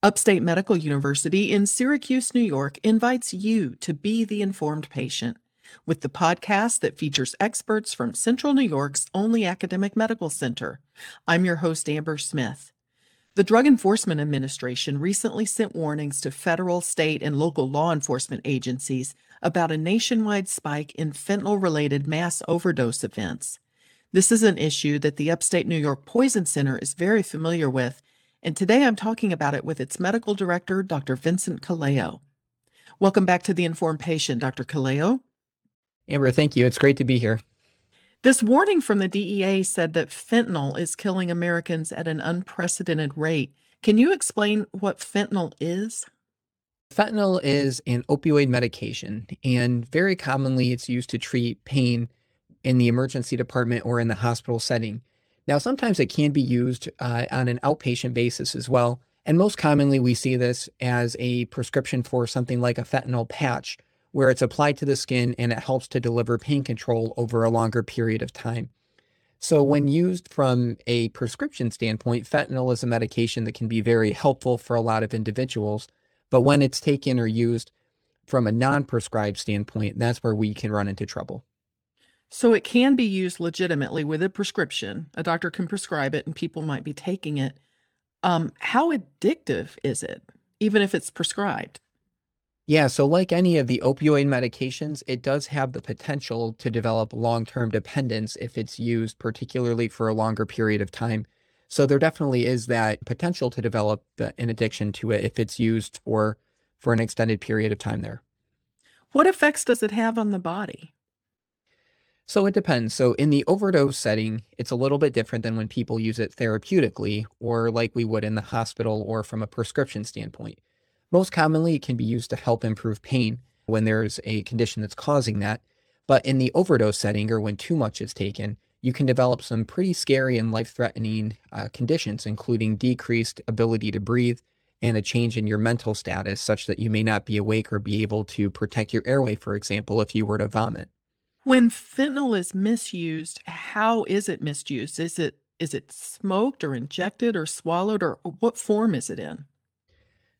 Upstate Medical University in Syracuse, New York invites you to be the informed patient with the podcast that features experts from Central New York's only academic medical center. I'm your host, Amber Smith. The Drug Enforcement Administration recently sent warnings to federal, state, and local law enforcement agencies about a nationwide spike in fentanyl related mass overdose events. This is an issue that the Upstate New York Poison Center is very familiar with and today I'm talking about it with its medical director, Dr. Vincent Calleo. Welcome back to The Informed Patient, Dr. Calleo. Amber, thank you. It's great to be here. This warning from the DEA said that fentanyl is killing Americans at an unprecedented rate. Can you explain what fentanyl is? Fentanyl is an opioid medication, and very commonly it's used to treat pain in the emergency department or in the hospital setting. Now, sometimes it can be used uh, on an outpatient basis as well. And most commonly, we see this as a prescription for something like a fentanyl patch, where it's applied to the skin and it helps to deliver pain control over a longer period of time. So, when used from a prescription standpoint, fentanyl is a medication that can be very helpful for a lot of individuals. But when it's taken or used from a non prescribed standpoint, that's where we can run into trouble. So it can be used legitimately with a prescription. A doctor can prescribe it and people might be taking it. Um, how addictive is it, even if it's prescribed? Yeah, so like any of the opioid medications, it does have the potential to develop long term dependence if it's used, particularly for a longer period of time. So there definitely is that potential to develop an addiction to it if it's used for for an extended period of time there. What effects does it have on the body? So it depends. So in the overdose setting, it's a little bit different than when people use it therapeutically or like we would in the hospital or from a prescription standpoint. Most commonly, it can be used to help improve pain when there's a condition that's causing that. But in the overdose setting or when too much is taken, you can develop some pretty scary and life threatening uh, conditions, including decreased ability to breathe and a change in your mental status, such that you may not be awake or be able to protect your airway, for example, if you were to vomit. When fentanyl is misused, how is it misused? Is it is it smoked or injected or swallowed or what form is it in?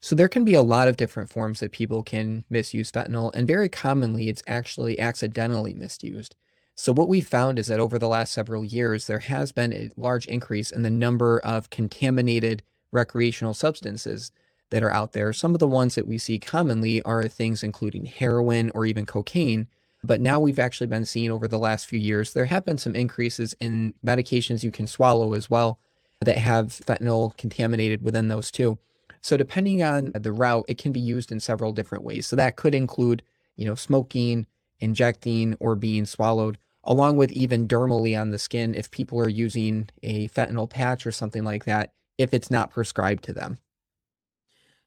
So there can be a lot of different forms that people can misuse fentanyl, and very commonly it's actually accidentally misused. So what we found is that over the last several years, there has been a large increase in the number of contaminated recreational substances that are out there. Some of the ones that we see commonly are things including heroin or even cocaine, but now we've actually been seeing over the last few years, there have been some increases in medications you can swallow as well that have fentanyl contaminated within those too. So depending on the route, it can be used in several different ways. So that could include, you know, smoking, injecting, or being swallowed, along with even dermally on the skin if people are using a fentanyl patch or something like that, if it's not prescribed to them.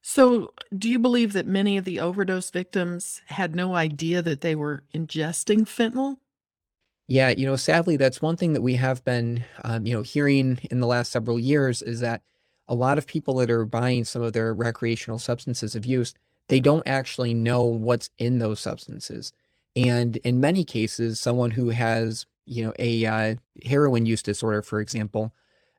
So, do you believe that many of the overdose victims had no idea that they were ingesting fentanyl? Yeah, you know, sadly, that's one thing that we have been, um, you know, hearing in the last several years is that a lot of people that are buying some of their recreational substances of use, they don't actually know what's in those substances. And in many cases, someone who has, you know, a uh, heroin use disorder, for example,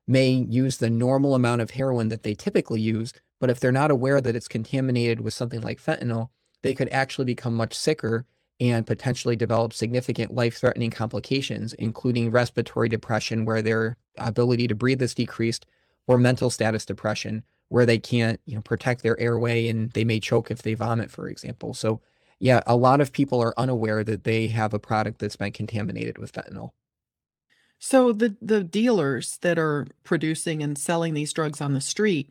may use the normal amount of heroin that they typically use, but if they're not aware that it's contaminated with something like fentanyl, they could actually become much sicker and potentially develop significant life threatening complications, including respiratory depression, where their ability to breathe is decreased, or mental status depression, where they can't you know, protect their airway and they may choke if they vomit, for example. So, yeah, a lot of people are unaware that they have a product that's been contaminated with fentanyl. So the the dealers that are producing and selling these drugs on the street,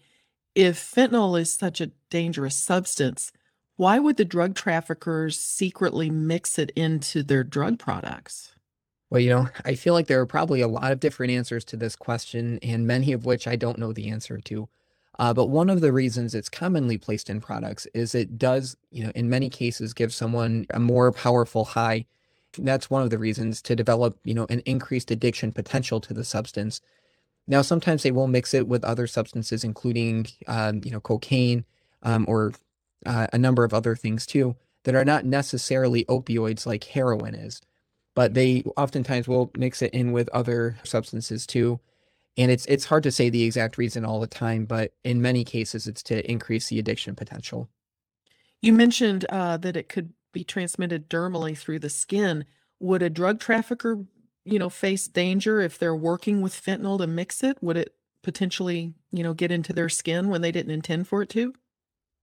if fentanyl is such a dangerous substance, why would the drug traffickers secretly mix it into their drug products? Well, you know, I feel like there are probably a lot of different answers to this question, and many of which I don't know the answer to. Uh, but one of the reasons it's commonly placed in products is it does, you know, in many cases give someone a more powerful high. That's one of the reasons to develop, you know, an increased addiction potential to the substance. Now, sometimes they will mix it with other substances, including, um, you know, cocaine um, or uh, a number of other things too, that are not necessarily opioids like heroin is. But they oftentimes will mix it in with other substances too. And it's it's hard to say the exact reason all the time, but in many cases, it's to increase the addiction potential. You mentioned uh, that it could be transmitted dermally through the skin. Would a drug trafficker, you know, face danger if they're working with fentanyl to mix it? Would it potentially, you know, get into their skin when they didn't intend for it to?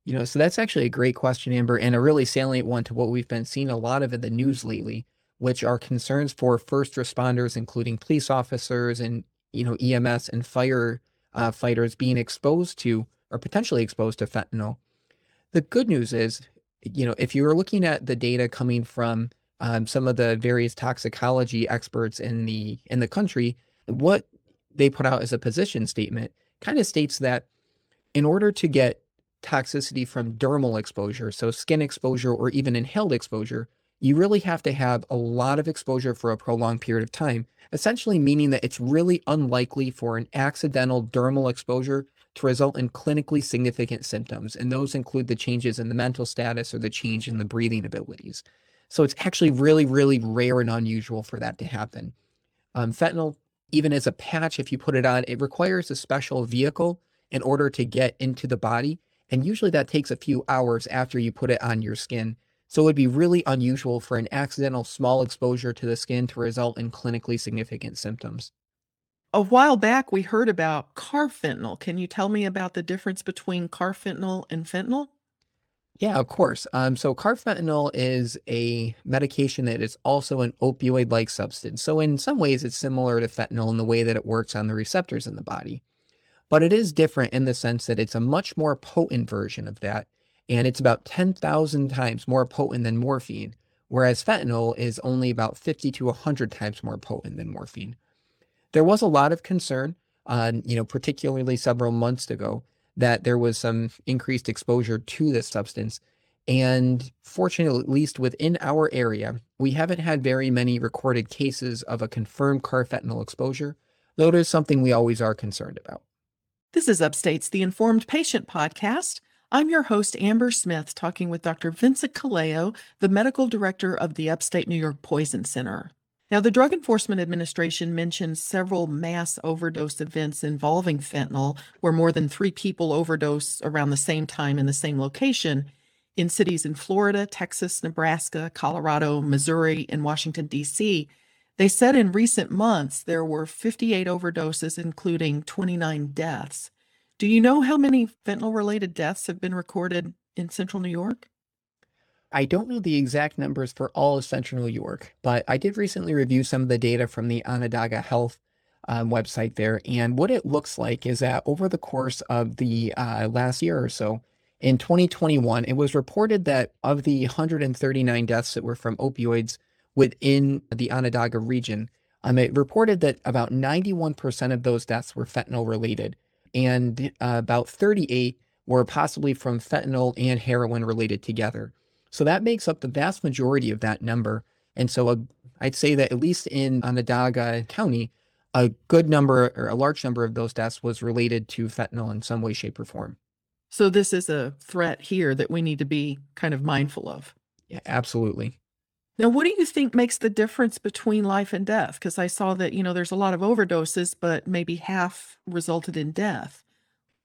You know, so that's actually a great question, Amber, and a really salient one to what we've been seeing a lot of in the news lately, which are concerns for first responders, including police officers and, you know, EMS and fire uh, fighters being exposed to or potentially exposed to fentanyl. The good news is, you know, if you're looking at the data coming from um, some of the various toxicology experts in the in the country, what they put out as a position statement kind of states that in order to get toxicity from dermal exposure, so skin exposure or even inhaled exposure, you really have to have a lot of exposure for a prolonged period of time, essentially meaning that it's really unlikely for an accidental dermal exposure to result in clinically significant symptoms. And those include the changes in the mental status or the change in the breathing abilities. So it's actually really, really rare and unusual for that to happen. Um, fentanyl, even as a patch, if you put it on, it requires a special vehicle in order to get into the body. And usually that takes a few hours after you put it on your skin. So it would be really unusual for an accidental small exposure to the skin to result in clinically significant symptoms. A while back, we heard about carfentanil. Can you tell me about the difference between carfentanil and fentanyl? Yeah, of course. Um, so carfentanil is a medication that is also an opioid-like substance. So in some ways, it's similar to fentanyl in the way that it works on the receptors in the body. But it is different in the sense that it's a much more potent version of that. And it's about 10,000 times more potent than morphine, whereas fentanyl is only about 50 to 100 times more potent than morphine. There was a lot of concern, on, you know, particularly several months ago, that there was some increased exposure to this substance. And fortunately, at least within our area, we haven't had very many recorded cases of a confirmed carfentanil exposure, though it is something we always are concerned about. This is Upstate's The Informed Patient Podcast. I'm your host, Amber Smith, talking with Dr. Vincent Calleo, the medical director of the Upstate New York Poison Center. Now, the Drug Enforcement Administration mentioned several mass overdose events involving fentanyl, where more than three people overdose around the same time in the same location in cities in Florida, Texas, Nebraska, Colorado, Missouri, and Washington, D.C. They said in recent months there were 58 overdoses, including 29 deaths. Do you know how many fentanyl related deaths have been recorded in central New York? I don't know the exact numbers for all of central New York, but I did recently review some of the data from the Onondaga Health um, website there. And what it looks like is that over the course of the uh, last year or so, in 2021, it was reported that of the 139 deaths that were from opioids, within the Onondaga region. Um, it reported that about 91% of those deaths were fentanyl related, and uh, about 38 were possibly from fentanyl and heroin related together. So that makes up the vast majority of that number. And so uh, I'd say that at least in Onondaga County, a good number or a large number of those deaths was related to fentanyl in some way, shape, or form. So this is a threat here that we need to be kind of mindful of. Yeah, absolutely. Now, what do you think makes the difference between life and death? Because I saw that, you know, there's a lot of overdoses, but maybe half resulted in death.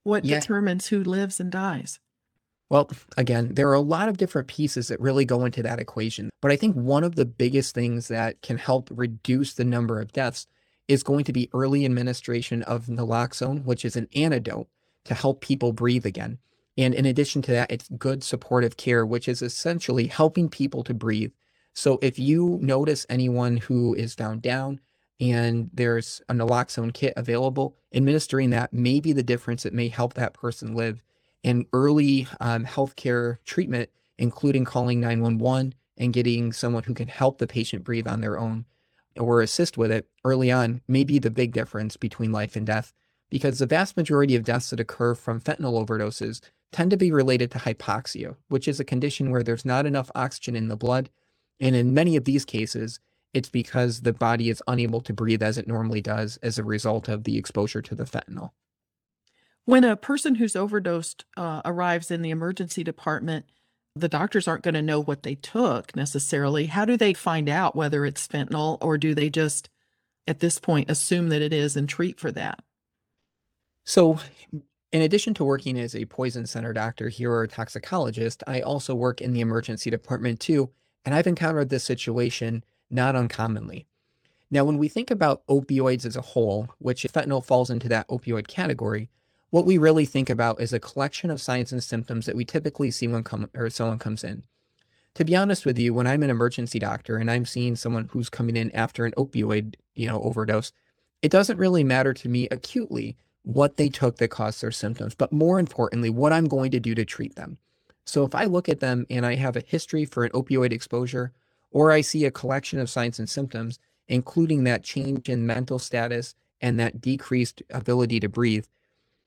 What Yeah. determines who lives and dies? Well, again, there are a lot of different pieces that really go into that equation. But I think one of the biggest things that can help reduce the number of deaths is going to be early administration of naloxone, which is an antidote to help people breathe again. And in addition to that, it's good supportive care, which is essentially helping people to breathe. So if you notice anyone who is found down and there's a naloxone kit available, administering that may be the difference It may help that person live. And early um, healthcare treatment, including calling 911 and getting someone who can help the patient breathe on their own or assist with it early on, may be the big difference between life and death. Because the vast majority of deaths that occur from fentanyl overdoses tend to be related to hypoxia, which is a condition where there's not enough oxygen in the blood and in many of these cases, it's because the body is unable to breathe as it normally does as a result of the exposure to the fentanyl. When a person who's overdosed uh, arrives in the emergency department, the doctors aren't going to know what they took necessarily. How do they find out whether it's fentanyl, or do they just, at this point, assume that it is and treat for that? So, in addition to working as a poison center doctor here or a toxicologist, I also work in the emergency department too, and I've encountered this situation not uncommonly. Now, when we think about opioids as a whole, which fentanyl falls into that opioid category, what we really think about is a collection of signs and symptoms that we typically see when come or someone comes in. To be honest with you, when I'm an emergency doctor and I'm seeing someone who's coming in after an opioid, you know, overdose, it doesn't really matter to me acutely what they took that caused their symptoms, but more importantly, what I'm going to do to treat them. So if I look at them and I have a history for an opioid exposure, or I see a collection of signs and symptoms, including that change in mental status and that decreased ability to breathe,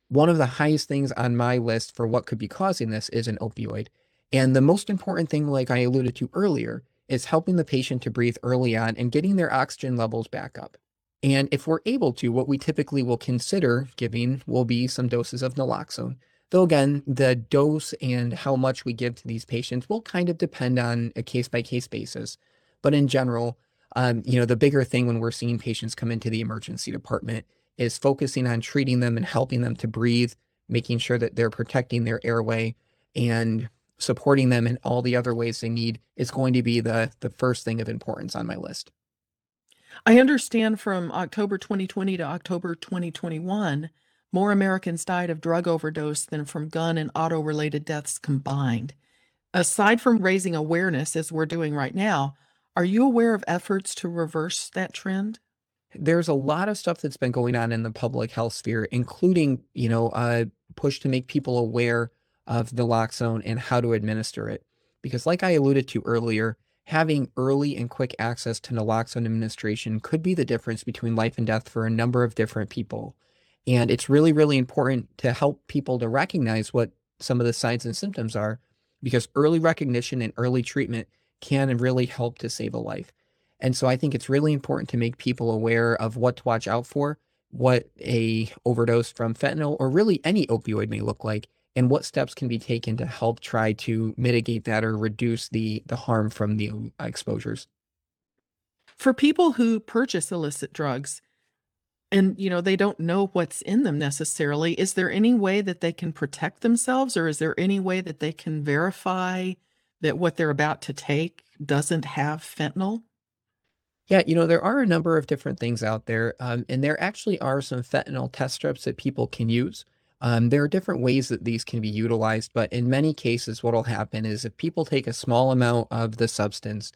one of the highest things on my list for what could be causing this is an opioid. And the most important thing, like I alluded to earlier, is helping the patient to breathe early on and getting their oxygen levels back up. And if we're able to, what we typically will consider giving will be some doses of naloxone. Though again, the dose and how much we give to these patients will kind of depend on a case by case basis. But in general, um, you know, the bigger thing when we're seeing patients come into the emergency department is focusing on treating them and helping them to breathe, making sure that they're protecting their airway and supporting them in all the other ways they need is going to be the the first thing of importance on my list. I understand from October 2020 to October 2021, more Americans died of drug overdose than from gun and auto related deaths combined. Aside from raising awareness, as we're doing right now, are you aware of efforts to reverse that trend? There's a lot of stuff that's been going on in the public health sphere, including, you know, a push to make people aware of naloxone and how to administer it. Because, like I alluded to earlier, having early and quick access to naloxone administration could be the difference between life and death for a number of different people. And it's really, really important to help people to recognize what some of the signs and symptoms are because early recognition and early treatment can really help to save a life. And so I think it's really important to make people aware of what to watch out for, what a overdose from fentanyl or really any opioid may look like, and what steps can be taken to help try to mitigate that or reduce the the harm from the uh, exposures. For people who purchase illicit drugs and, you know, they don't know what's in them necessarily, is there any way that they can protect themselves or is there any way that they can verify that what they're about to take doesn't have fentanyl? Yeah, you know, there are a number of different things out there, um, and there actually are some fentanyl test strips that people can use. Um, there are different ways that these can be utilized, but in many cases, what will happen is if people take a small amount of the substance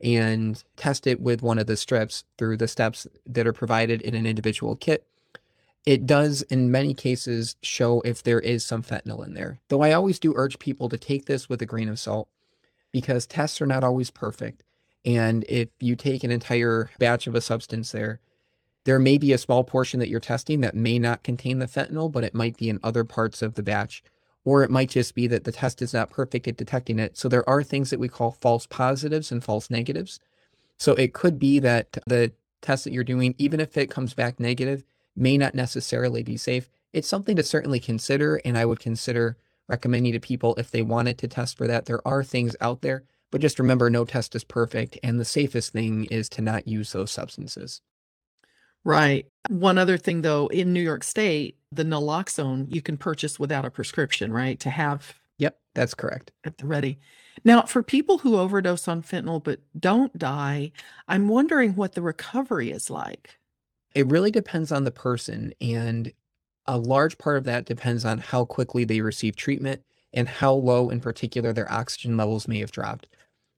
and test it with one of the strips through the steps that are provided in an individual kit, it does in many cases show if there is some fentanyl in there. Though I always do urge people to take this with a grain of salt because tests are not always perfect. And if you take an entire batch of a substance there, there may be a small portion that you're testing that may not contain the fentanyl, but it might be in other parts of the batch. Or it might just be that the test is not perfect at detecting it. So there are things that we call false positives and false negatives. So it could be that the test that you're doing, even if it comes back negative, may not necessarily be safe. It's something to certainly consider. And I would consider recommending to people if they wanted to test for that. There are things out there, but just remember no test is perfect. And the safest thing is to not use those substances. Right. One other thing though, in New York State, the naloxone you can purchase without a prescription, right? To have Yep, that's correct. at the ready. Now, for people who overdose on fentanyl but don't die, I'm wondering what the recovery is like. It really depends on the person, and a large part of that depends on how quickly they receive treatment and how low, in particular, their oxygen levels may have dropped.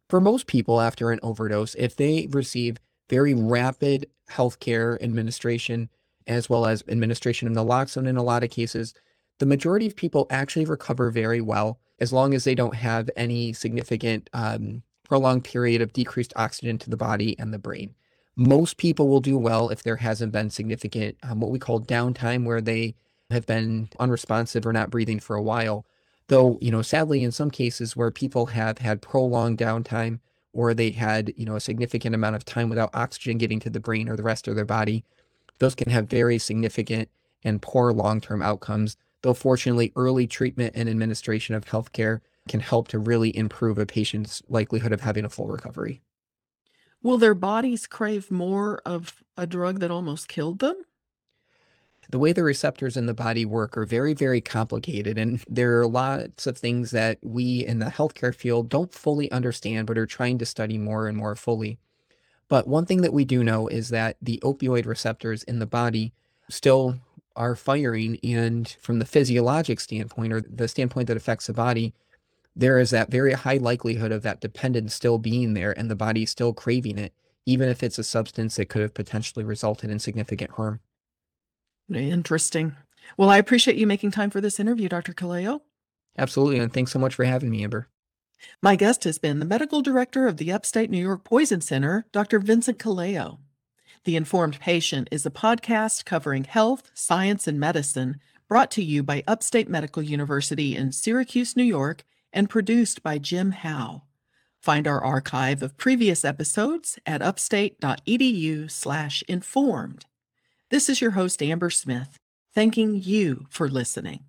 For most people after an overdose, if they receive very rapid healthcare administration, as well as administration of naloxone in a lot of cases, the majority of people actually recover very well as long as they don't have any significant um, prolonged period of decreased oxygen to the body and the brain. Most people will do well if there hasn't been significant, um, what we call downtime, where they have been unresponsive or not breathing for a while. Though, you know, sadly, in some cases where people have had prolonged downtime, or they had, you know, a significant amount of time without oxygen getting to the brain or the rest of their body, those can have very significant and poor long-term outcomes. Though fortunately, early treatment and administration of healthcare can help to really improve a patient's likelihood of having a full recovery. Will their bodies crave more of a drug that almost killed them? The way the receptors in the body work are very, very complicated. And there are lots of things that we in the healthcare field don't fully understand, but are trying to study more and more fully. But one thing that we do know is that the opioid receptors in the body still are firing. And from the physiologic standpoint, or the standpoint that affects the body, there is that very high likelihood of that dependence still being there and the body still craving it, even if it's a substance that could have potentially resulted in significant harm. Interesting. Well, I appreciate you making time for this interview, Dr. Calleo. Absolutely. And thanks so much for having me, Amber. My guest has been the medical director of the Upstate New York Poison Center, Dr. Vincent Calleo. The Informed Patient is a podcast covering health, science, and medicine brought to you by Upstate Medical University in Syracuse, New York, and produced by Jim Howe. Find our archive of previous episodes at upstate.edu/informed. This is your host Amber Smith, thanking you for listening.